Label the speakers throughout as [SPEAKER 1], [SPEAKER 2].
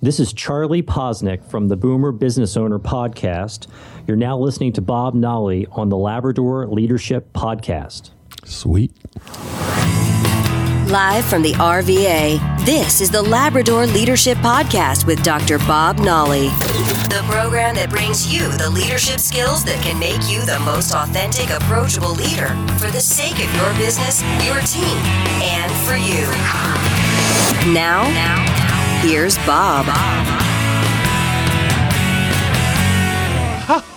[SPEAKER 1] This is Charlie Posnick from the Boomer Business Owner Podcast. You're now listening to Bob Nolly on the Labrador Leadership Podcast.
[SPEAKER 2] Sweet.
[SPEAKER 3] Live from the RVA, this is the Labrador Leadership Podcast with Dr. Bob Nolly. The program that brings you the leadership skills that can make you the most authentic, approachable leader for the sake of your business, your team, and for you. Now, now Here's Bob.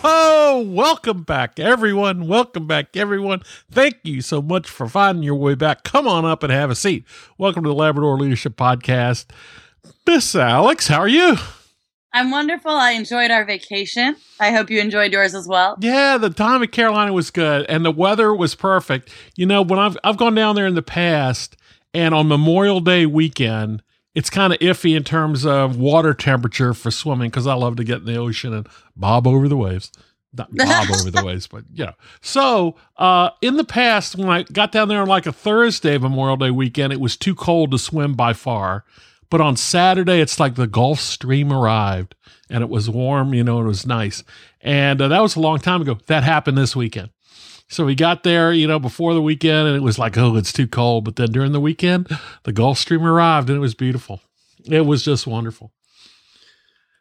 [SPEAKER 2] Oh, welcome back, everyone. Welcome back, everyone. Thank you so much for finding your way back. Come on up and have a seat. Welcome to the Labrador Leadership Podcast. Miss Alex, how are you?
[SPEAKER 4] I'm wonderful. I enjoyed our vacation. I hope you enjoyed yours as well.
[SPEAKER 2] Yeah, the time in Carolina was good and the weather was perfect. You know, when I've I've gone down there in the past and on Memorial Day weekend, it's kind of iffy in terms of water temperature for swimming because I love to get in the ocean and bob over the waves. Not bob over the waves, but you know. So uh, in the past, when I got down there on like a Thursday Memorial Day weekend, it was too cold to swim by far. But on Saturday, it's like the Gulf Stream arrived and it was warm, you know, it was nice. And uh, that was a long time ago. That happened this weekend. So we got there, you know, before the weekend and it was like, oh, it's too cold. But then during the weekend, the Gulf Stream arrived and it was beautiful. It was just wonderful.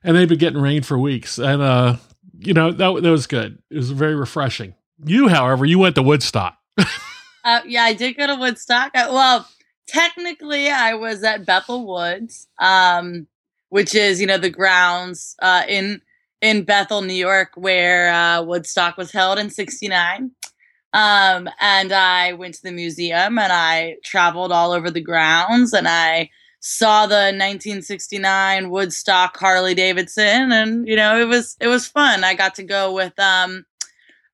[SPEAKER 2] And they've been getting rain for weeks. And, uh, you know, that, that was good. It was very refreshing. You, however, you went to Woodstock.
[SPEAKER 4] uh, yeah, I did go to Woodstock. Uh, well, technically, I was at Bethel Woods, um, which is, you know, the grounds uh, in in Bethel, New York, where uh, Woodstock was held in '69. Um, and I went to the museum and I traveled all over the grounds and I saw the 1969 Woodstock Harley Davidson and you know it was it was fun. I got to go with um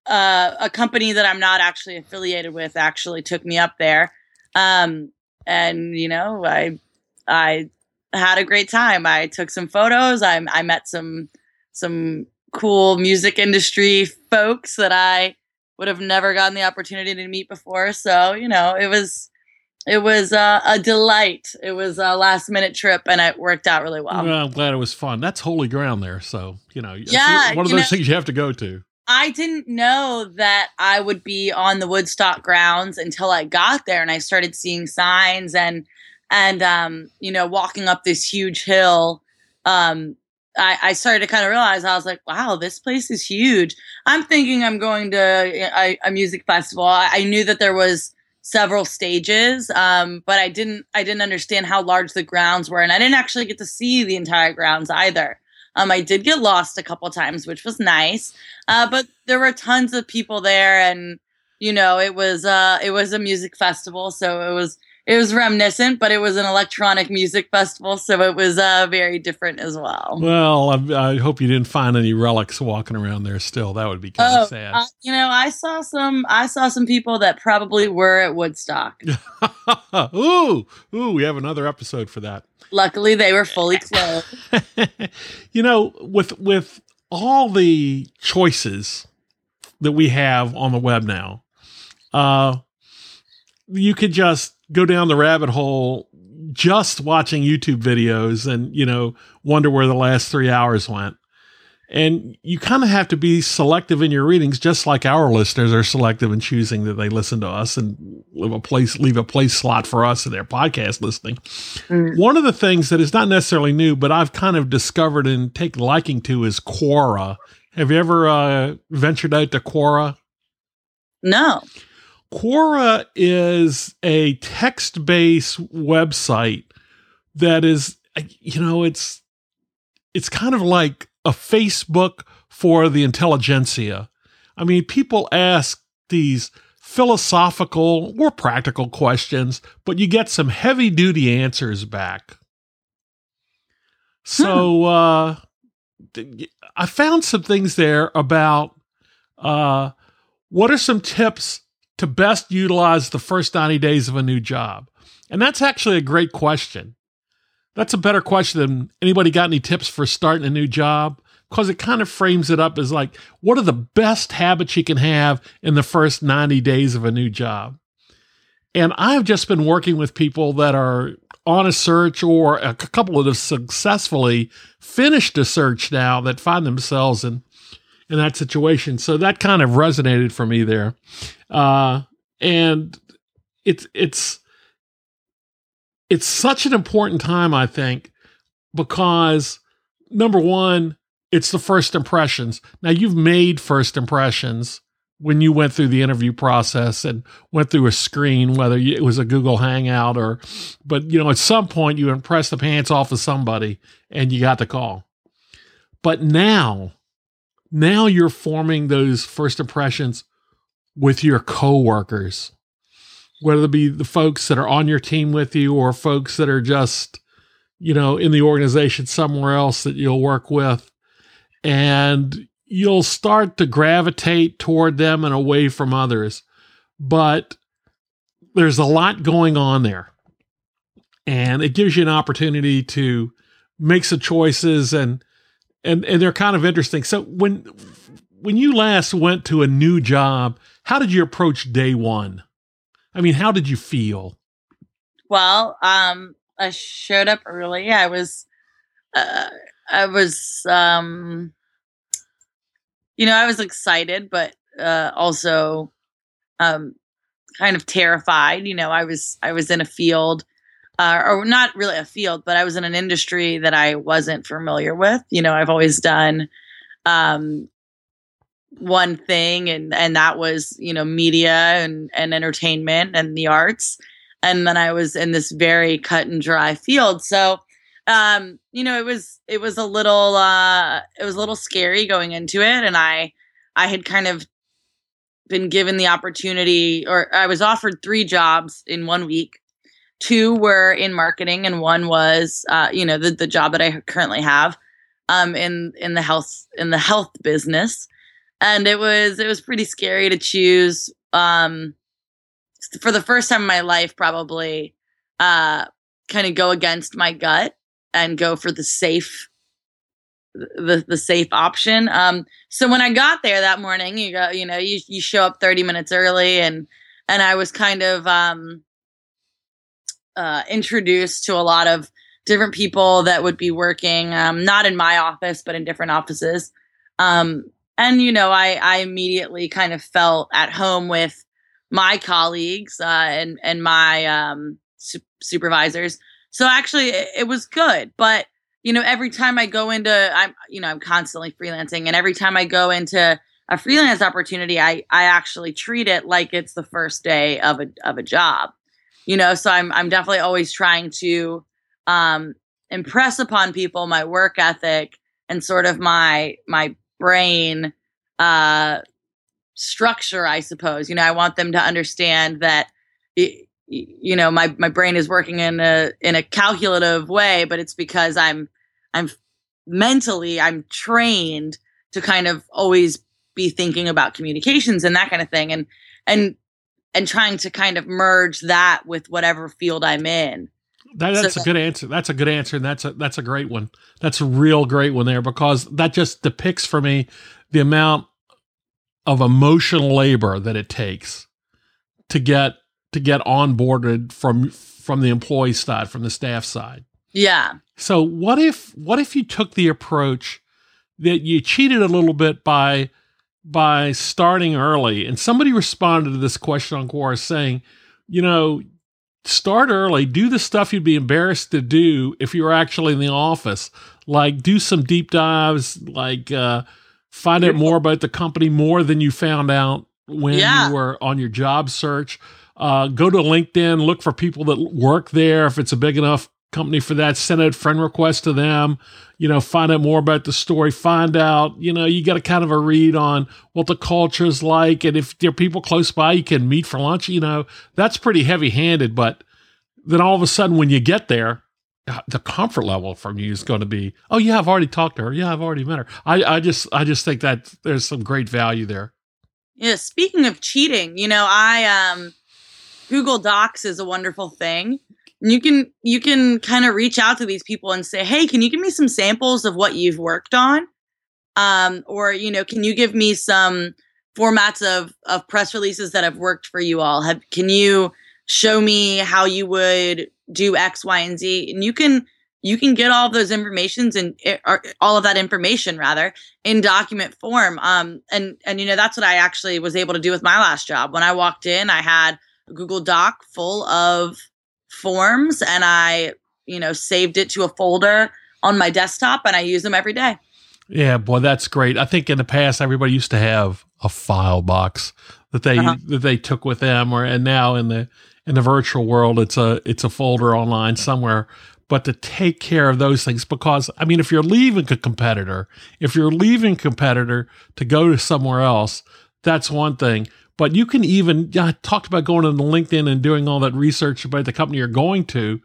[SPEAKER 4] uh, a company that I'm not actually affiliated with actually took me up there. Um and you know I I had a great time. I took some photos. I I met some some cool music industry folks that I would have never gotten the opportunity to meet before. So, you know, it was it was uh, a delight. It was a last minute trip and it worked out really well.
[SPEAKER 2] well. I'm glad it was fun. That's holy ground there. So, you know,
[SPEAKER 4] yeah,
[SPEAKER 2] one of those know, things you have to go to.
[SPEAKER 4] I didn't know that I would be on the Woodstock grounds until I got there and I started seeing signs and and um, you know, walking up this huge hill um, I, I started to kind of realize I was like, wow, this place is huge. I'm thinking I'm going to a, a music festival. I, I, knew that there was several stages, um, but I didn't I didn't understand how large the grounds were, and I didn't actually get to see the entire grounds either. Um, I did get lost a couple times, which was nice, uh, but there were tons of people there, and you know it was uh, it was a music festival, so it was it was reminiscent, but it was an electronic music festival, so it was uh, very different as well.
[SPEAKER 2] Well, I, I, hope you didn't find any relics walking around there. Still, that would be kind
[SPEAKER 4] oh,
[SPEAKER 2] of sad.
[SPEAKER 4] Uh, you know, I saw some. I saw some people that probably were at Woodstock.
[SPEAKER 2] ooh, ooh, we have another episode for that.
[SPEAKER 4] Luckily, they were fully clothed.
[SPEAKER 2] you know, with with all the choices that we have on the web now, uh, you could just go down the rabbit hole just watching YouTube videos and, you know, wonder where the last three hours went. And you kind of have to be selective in your readings, just like our listeners are selective in choosing that they listen to us and leave a place, leave a place slot for us in their podcast listening. Mm. One of the things that is not necessarily new, but I've kind of discovered and take liking to is Quora. Have you ever uh, ventured out to Quora?
[SPEAKER 4] No.
[SPEAKER 2] Quora is a text based website that is, you know, it's it's kind of like a Facebook for the intelligentsia. I mean, people ask these philosophical or practical questions, but you get some heavy duty answers back. So uh, I found some things there about uh, what are some tips to best utilize the first 90 days of a new job? And that's actually a great question. That's a better question than anybody got any tips for starting a new job? Because it kind of frames it up as like, what are the best habits you can have in the first 90 days of a new job? And I've just been working with people that are on a search or a couple that have successfully finished a search now that find themselves in in that situation. So that kind of resonated for me there. Uh, and it's it's it's such an important time, I think, because number one, it's the first impressions. Now you've made first impressions when you went through the interview process and went through a screen, whether it was a Google Hangout or, but you know, at some point you impressed the pants off of somebody and you got the call. But now, now you're forming those first impressions with your coworkers, whether it be the folks that are on your team with you or folks that are just, you know, in the organization somewhere else that you'll work with. And you'll start to gravitate toward them and away from others. But there's a lot going on there. And it gives you an opportunity to make some choices and and and they're kind of interesting. So when when you last went to a new job, how did you approach day 1? I mean, how did you feel?
[SPEAKER 4] Well, um I showed up early. I was uh, I was um you know, I was excited, but uh, also um, kind of terrified. You know, I was I was in a field, uh, or not really a field, but I was in an industry that I wasn't familiar with. You know, I've always done um, one thing, and and that was you know media and and entertainment and the arts, and then I was in this very cut and dry field. So um, you know, it was it was a little uh it was a little scary going into it and I I had kind of been given the opportunity or I was offered 3 jobs in 1 week. Two were in marketing and one was uh you know, the the job that I currently have um in in the health in the health business. And it was it was pretty scary to choose um for the first time in my life probably uh kind of go against my gut and go for the safe the the safe option. Um, so when I got there that morning, you go, you know, you you show up 30 minutes early and and I was kind of um uh introduced to a lot of different people that would be working um not in my office but in different offices. Um and you know, I I immediately kind of felt at home with my colleagues uh and and my um su- supervisors so actually, it, it was good. But you know, every time I go into, I'm you know, I'm constantly freelancing, and every time I go into a freelance opportunity, I I actually treat it like it's the first day of a of a job. You know, so I'm I'm definitely always trying to um, impress upon people my work ethic and sort of my my brain uh, structure, I suppose. You know, I want them to understand that it, you know my my brain is working in a in a calculative way but it's because i'm i'm mentally i'm trained to kind of always be thinking about communications and that kind of thing and and and trying to kind of merge that with whatever field i'm in
[SPEAKER 2] that, that's so, a good answer that's a good answer and that's a that's a great one that's a real great one there because that just depicts for me the amount of emotional labor that it takes to get to get onboarded from from the employee side, from the staff side.
[SPEAKER 4] Yeah.
[SPEAKER 2] So what if what if you took the approach that you cheated a little bit by by starting early and somebody responded to this question on Quora saying, you know, start early, do the stuff you'd be embarrassed to do if you were actually in the office. Like do some deep dives, like uh, find out more about the company more than you found out when yeah. you were on your job search. Uh, go to LinkedIn, look for people that work there. If it's a big enough company for that, send a friend request to them. You know, find out more about the story. Find out, you know, you get a kind of a read on what the culture is like. And if there are people close by you can meet for lunch, you know, that's pretty heavy handed. But then all of a sudden, when you get there, uh, the comfort level from you is going to be, oh yeah, I've already talked to her. Yeah, I've already met her. I, I just, I just think that there's some great value there.
[SPEAKER 4] Yeah. Speaking of cheating, you know, I um Google Docs is a wonderful thing. And you can you can kind of reach out to these people and say, "Hey, can you give me some samples of what you've worked on?" Um, or you know, can you give me some formats of of press releases that have worked for you all? Have can you show me how you would do X, Y, and Z, and you can you can get all of those informations and eh, all of that information rather in document form. Um, and and you know that's what I actually was able to do with my last job. When I walked in, I had a Google Doc full of forms, and I you know saved it to a folder on my desktop, and I use them every day.
[SPEAKER 2] Yeah, boy, that's great. I think in the past everybody used to have a file box that they uh-huh. that they took with them, or and now in the in the virtual world, it's a it's a folder online somewhere. But to take care of those things, because I mean, if you're leaving a competitor, if you're leaving competitor to go to somewhere else, that's one thing. But you can even I talked about going on LinkedIn and doing all that research about the company you're going to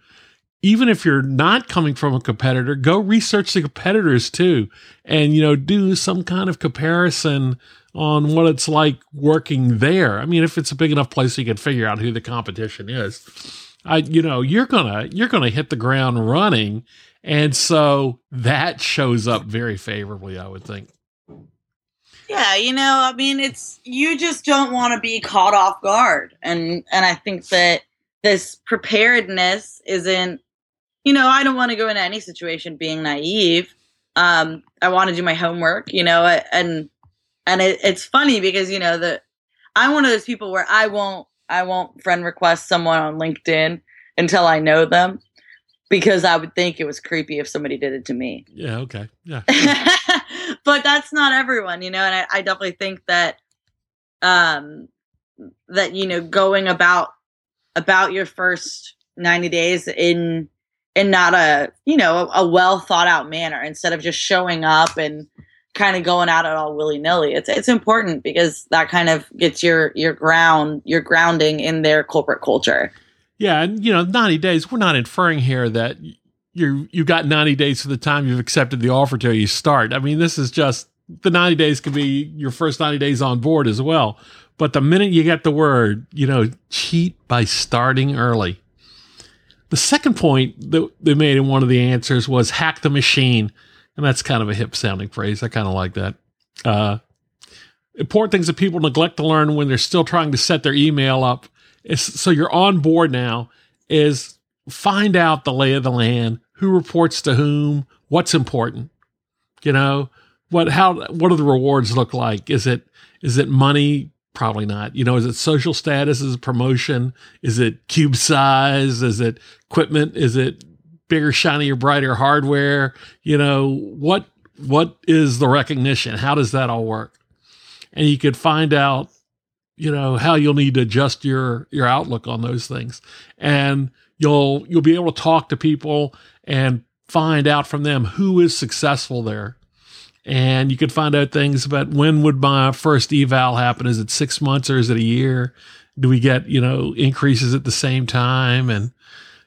[SPEAKER 2] even if you're not coming from a competitor, go research the competitors too, and you know do some kind of comparison on what it's like working there. I mean, if it's a big enough place, you can figure out who the competition is. I, you know, you're gonna you're gonna hit the ground running, and so that shows up very favorably, I would think.
[SPEAKER 4] Yeah, you know, I mean, it's you just don't want to be caught off guard, and and I think that this preparedness isn't you know, I don't want to go into any situation being naive. Um, I want to do my homework, you know, and and it, it's funny because you know that I'm one of those people where I won't I won't friend request someone on LinkedIn until I know them because I would think it was creepy if somebody did it to me.
[SPEAKER 2] Yeah, okay. Yeah.
[SPEAKER 4] but that's not everyone, you know, and I, I definitely think that um that you know going about about your first 90 days in in not a you know a, a well thought out manner instead of just showing up and kind of going out at all willy nilly. It's it's important because that kind of gets your your ground your grounding in their corporate culture.
[SPEAKER 2] Yeah, and you know, ninety days. We're not inferring here that you you got ninety days for the time you've accepted the offer till you start. I mean, this is just the ninety days could be your first ninety days on board as well. But the minute you get the word, you know, cheat by starting early. The second point that they made in one of the answers was hack the machine. And that's kind of a hip sounding phrase. I kind of like that. Uh, important things that people neglect to learn when they're still trying to set their email up is so you're on board now is find out the lay of the land, who reports to whom, what's important. You know, what how what do the rewards look like? Is it is it money Probably not. You know, is it social status? Is it promotion? Is it cube size? Is it equipment? Is it bigger, shinier, brighter hardware? You know, what what is the recognition? How does that all work? And you could find out, you know, how you'll need to adjust your your outlook on those things. And you'll you'll be able to talk to people and find out from them who is successful there. And you could find out things about when would my first eval happen? Is it six months or is it a year? Do we get you know increases at the same time? And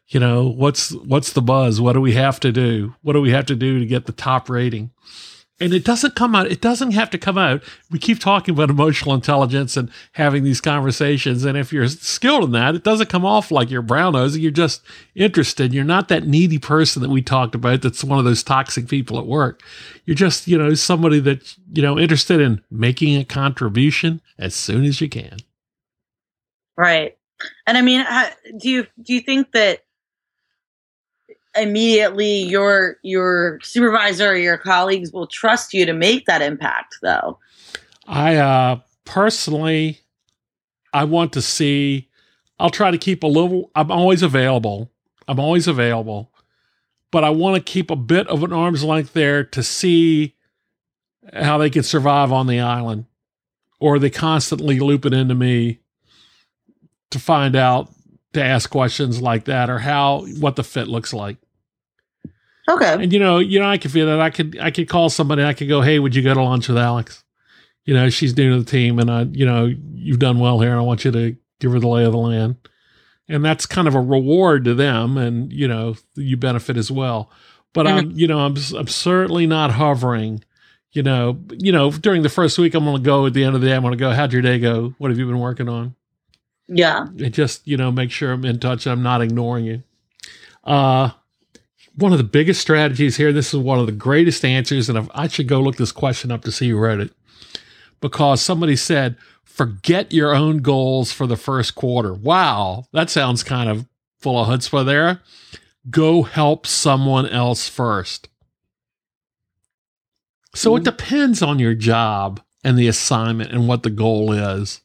[SPEAKER 2] you know what's what's the buzz? What do we have to do? What do we have to do to get the top rating and it doesn't come out it doesn't have to come out. We keep talking about emotional intelligence and having these conversations. And if you're skilled in that it doesn't come off like you're brown nosing. You're just interested. You're not that needy person that we talked about that's one of those toxic people at work. You're just you know somebody that you know interested in making a contribution as soon as you can.
[SPEAKER 4] Right. And i mean do you do you think that immediately your your supervisor or your colleagues will trust you to make that impact though.
[SPEAKER 2] I uh personally i want to see i'll try to keep a little i'm always available. I'm always available. But i want to keep a bit of an arm's length there to see how they can survive on the island. Or they constantly loop it into me to find out to ask questions like that or how what the fit looks like
[SPEAKER 4] Okay.
[SPEAKER 2] And you know, you know, I could feel that I could I could call somebody. I could go, hey, would you go to lunch with Alex? You know, she's new to the team, and I, you know, you've done well here, and I want you to give her the lay of the land. And that's kind of a reward to them, and you know, you benefit as well. But mm-hmm. I'm, you know, I'm I'm certainly not hovering. You know, you know, during the first week, I'm going to go. At the end of the day, I'm going to go. How'd your day go? What have you been working on?
[SPEAKER 4] Yeah.
[SPEAKER 2] And just you know, make sure I'm in touch. I'm not ignoring you. Uh, one of the biggest strategies here. This is one of the greatest answers, and I should go look this question up to see who wrote it because somebody said, "Forget your own goals for the first quarter." Wow, that sounds kind of full of chutzpah there. Go help someone else first. So it mm-hmm. depends on your job and the assignment and what the goal is.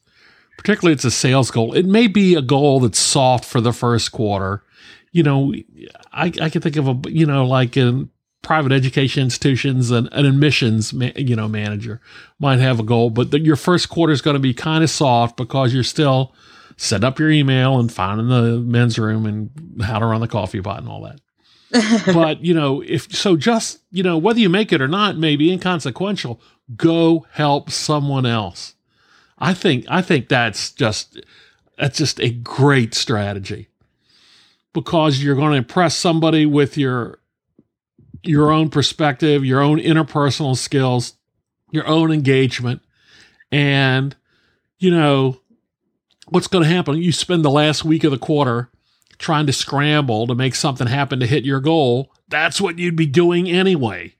[SPEAKER 2] Particularly, it's a sales goal. It may be a goal that's soft for the first quarter. You know, I, I can think of a, you know, like in private education institutions, an, an admissions, ma- you know, manager might have a goal, but the, your first quarter is going to be kind of soft because you're still set up your email and finding the men's room and how to run the coffee pot and all that. but you know, if so, just you know, whether you make it or not may be inconsequential. Go help someone else. I think I think that's just that's just a great strategy because you're going to impress somebody with your your own perspective, your own interpersonal skills, your own engagement, and you know what's going to happen. You spend the last week of the quarter trying to scramble to make something happen to hit your goal, that's what you'd be doing anyway.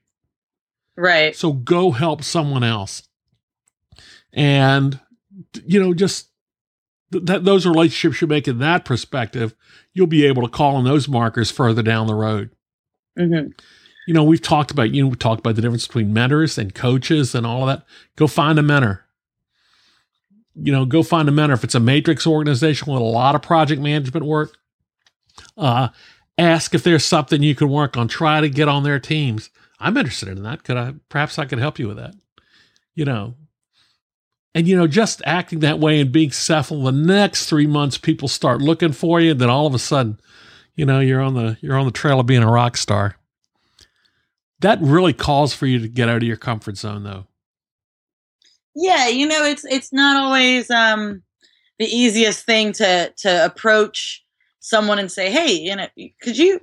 [SPEAKER 4] Right.
[SPEAKER 2] So go help someone else. And, you know, just th- that those relationships you make in that perspective, you'll be able to call on those markers further down the road.
[SPEAKER 4] Mm-hmm.
[SPEAKER 2] You know, we've talked about, you know, we talked about the difference between mentors and coaches and all of that. Go find a mentor. You know, go find a mentor. If it's a matrix organization with a lot of project management work, uh, ask if there's something you can work on. Try to get on their teams. I'm interested in that. Could I? Perhaps I could help you with that. You know, and you know, just acting that way and being successful. The next three months, people start looking for you. and Then all of a sudden, you know, you're on the you're on the trail of being a rock star. That really calls for you to get out of your comfort zone, though.
[SPEAKER 4] Yeah, you know, it's it's not always um, the easiest thing to to approach someone and say, "Hey, you know, could you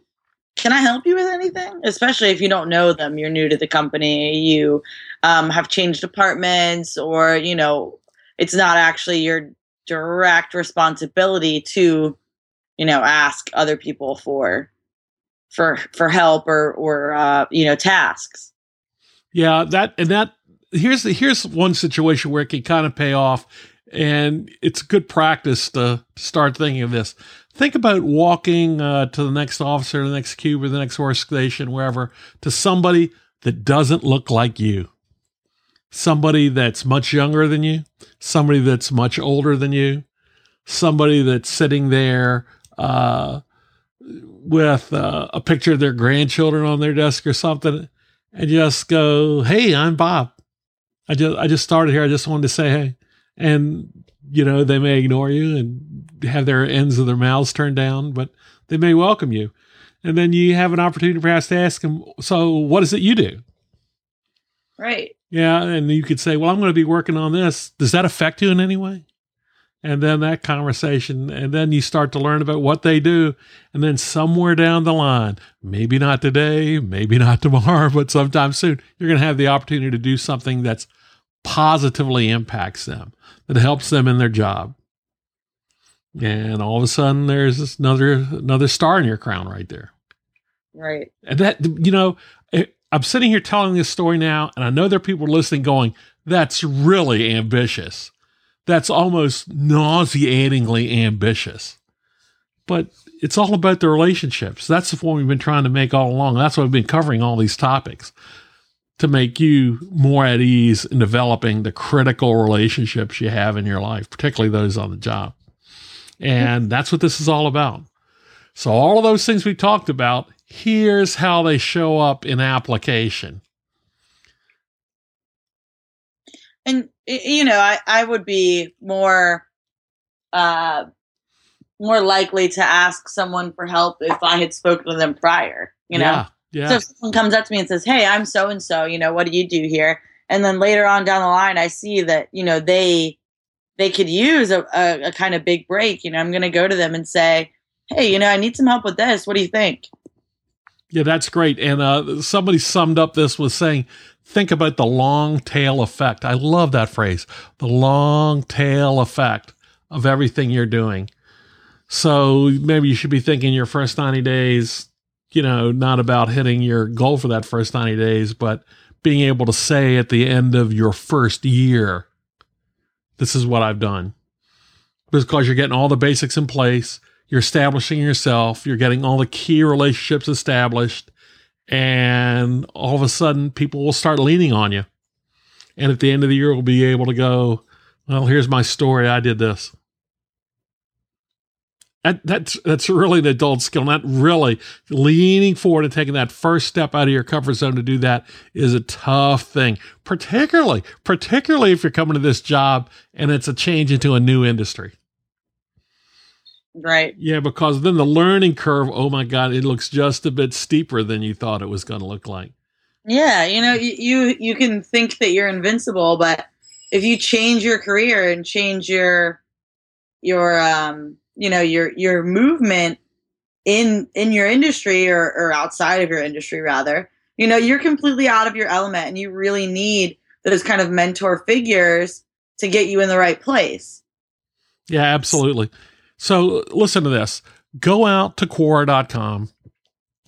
[SPEAKER 4] can I help you with anything?" Especially if you don't know them, you're new to the company, you um, have changed departments, or you know, it's not actually your direct responsibility to, you know, ask other people for for for help or or uh, you know tasks.
[SPEAKER 2] Yeah, that and that here's the, here's one situation where it can kind of pay off, and it's good practice to start thinking of this. Think about walking uh, to the next officer, the next cube, or the next workstation, wherever, to somebody that doesn't look like you. Somebody that's much younger than you, somebody that's much older than you, somebody that's sitting there uh, with uh, a picture of their grandchildren on their desk or something, and just go, "Hey, I'm Bob. I just I just started here. I just wanted to say hey." And you know they may ignore you and have their ends of their mouths turned down, but they may welcome you. And then you have an opportunity perhaps to ask them, "So, what is it you do?"
[SPEAKER 4] Right.
[SPEAKER 2] Yeah, and you could say, "Well, I'm going to be working on this. Does that affect you in any way?" And then that conversation, and then you start to learn about what they do. And then somewhere down the line, maybe not today, maybe not tomorrow, but sometime soon, you're going to have the opportunity to do something that's positively impacts them, that helps them in their job. And all of a sudden, there's another another star in your crown right there.
[SPEAKER 4] Right.
[SPEAKER 2] And that you know, I'm sitting here telling this story now, and I know there are people listening going, "That's really ambitious." that's almost nauseatingly ambitious. But it's all about the relationships. That's the point we've been trying to make all along. That's why we've been covering all these topics to make you more at ease in developing the critical relationships you have in your life, particularly those on the job. And that's what this is all about. So, all of those things we talked about, here's how they show up in application.
[SPEAKER 4] and you know i i would be more uh more likely to ask someone for help if i had spoken to them prior you know?
[SPEAKER 2] Yeah, yeah.
[SPEAKER 4] so if someone comes up to me and says hey i'm so and so you know what do you do here? And then later on down the line i see that you know they they could use a, a, a kind of big break you know? I'm going to go to them and say hey you know i need some help with this. What do you think
[SPEAKER 2] yeah, that's great. And uh, somebody summed up this with saying, think about the long tail effect. I love that phrase, the long tail effect of everything you're doing. So maybe you should be thinking your first 90 days, you know, not about hitting your goal for that first 90 days, but being able to say at the end of your first year, this is what I've done. Because you're getting all the basics in place, you're establishing yourself, you're getting all the key relationships established, and all of a sudden people will start leaning on you. And at the end of the year, we'll be able to go, well, here's my story. I did this. That, that's that's really an adult skill. Not really leaning forward and taking that first step out of your comfort zone to do that is a tough thing. Particularly, particularly if you're coming to this job and it's a change into a new industry.
[SPEAKER 4] Right.
[SPEAKER 2] Yeah, because then the learning curve, oh my God, it looks just a bit steeper than you thought it was going to look like.
[SPEAKER 4] Yeah, you know, you you can think that you're invincible, but if you change your career and change your your um you know your your movement in in your industry or, or outside of your industry rather you know you're completely out of your element and you really need those kind of mentor figures to get you in the right place
[SPEAKER 2] yeah absolutely so listen to this go out to quora.com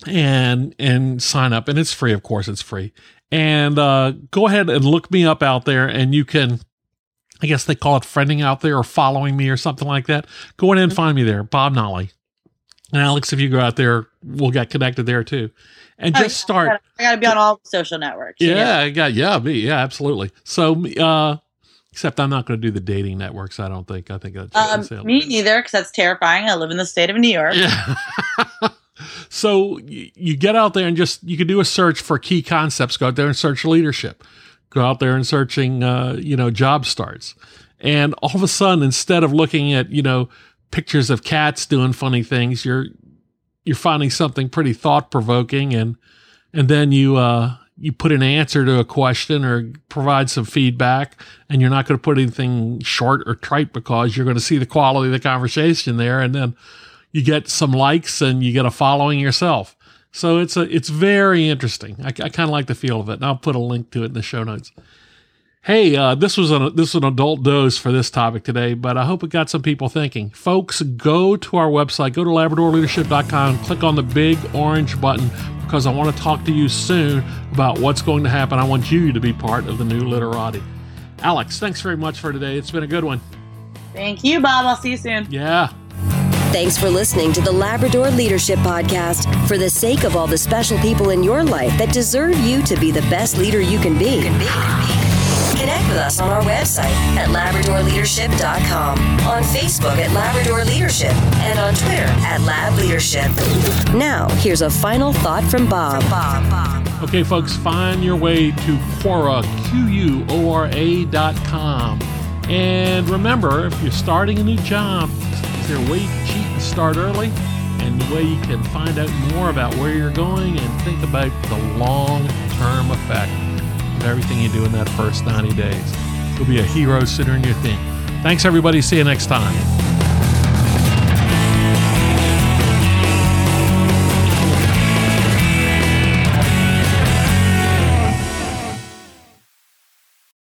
[SPEAKER 2] and and sign up and it's free of course it's free and uh, go ahead and look me up out there and you can I guess they call it friending out there or following me or something like that. Go in and find me there, Bob Nolly. And Alex, if you go out there, we'll get connected there too. And just start.
[SPEAKER 4] I got to be on all social networks.
[SPEAKER 2] Yeah, I got yeah, me, yeah, absolutely. So, uh, except I'm not going to do the dating networks. I don't think. I think
[SPEAKER 4] that's um, me neither, because that's terrifying. I live in the state of New York.
[SPEAKER 2] Yeah. so you, you get out there and just you can do a search for key concepts. Go out there and search leadership go out there and searching, uh, you know, job starts. And all of a sudden, instead of looking at, you know, pictures of cats doing funny things, you're, you're finding something pretty thought provoking and, and then you, uh, you put an answer to a question or provide some feedback and you're not going to put anything short or trite because you're going to see the quality of the conversation there and then you get some likes and you get a following yourself so it's a it's very interesting. I, I kind of like the feel of it, and I'll put a link to it in the show notes. Hey, uh, this was an this was an adult dose for this topic today, but I hope it got some people thinking. Folks, go to our website, go to LabradorLeadership.com, click on the big orange button because I want to talk to you soon about what's going to happen. I want you to be part of the new literati. Alex, thanks very much for today. It's been a good one.
[SPEAKER 4] Thank you, Bob. I'll see you soon.
[SPEAKER 2] Yeah.
[SPEAKER 3] Thanks for listening to the Labrador Leadership Podcast. For the sake of all the special people in your life that deserve you to be the best leader you can be. Connect with us on our website at LabradorLeadership.com, on Facebook at Labrador Leadership, and on Twitter at Lab Leadership. Now, here's a final thought from Bob.
[SPEAKER 2] bob Okay, folks, find your way to Quora, Q-U-O-R-A dot com. And remember, if you're starting a new job, is there a way you can cheat and start early? And the way you can find out more about where you're going and think about the long term effect everything you do in that first 90 days. You'll be a hero sooner than you think. Thanks, everybody. See you next time.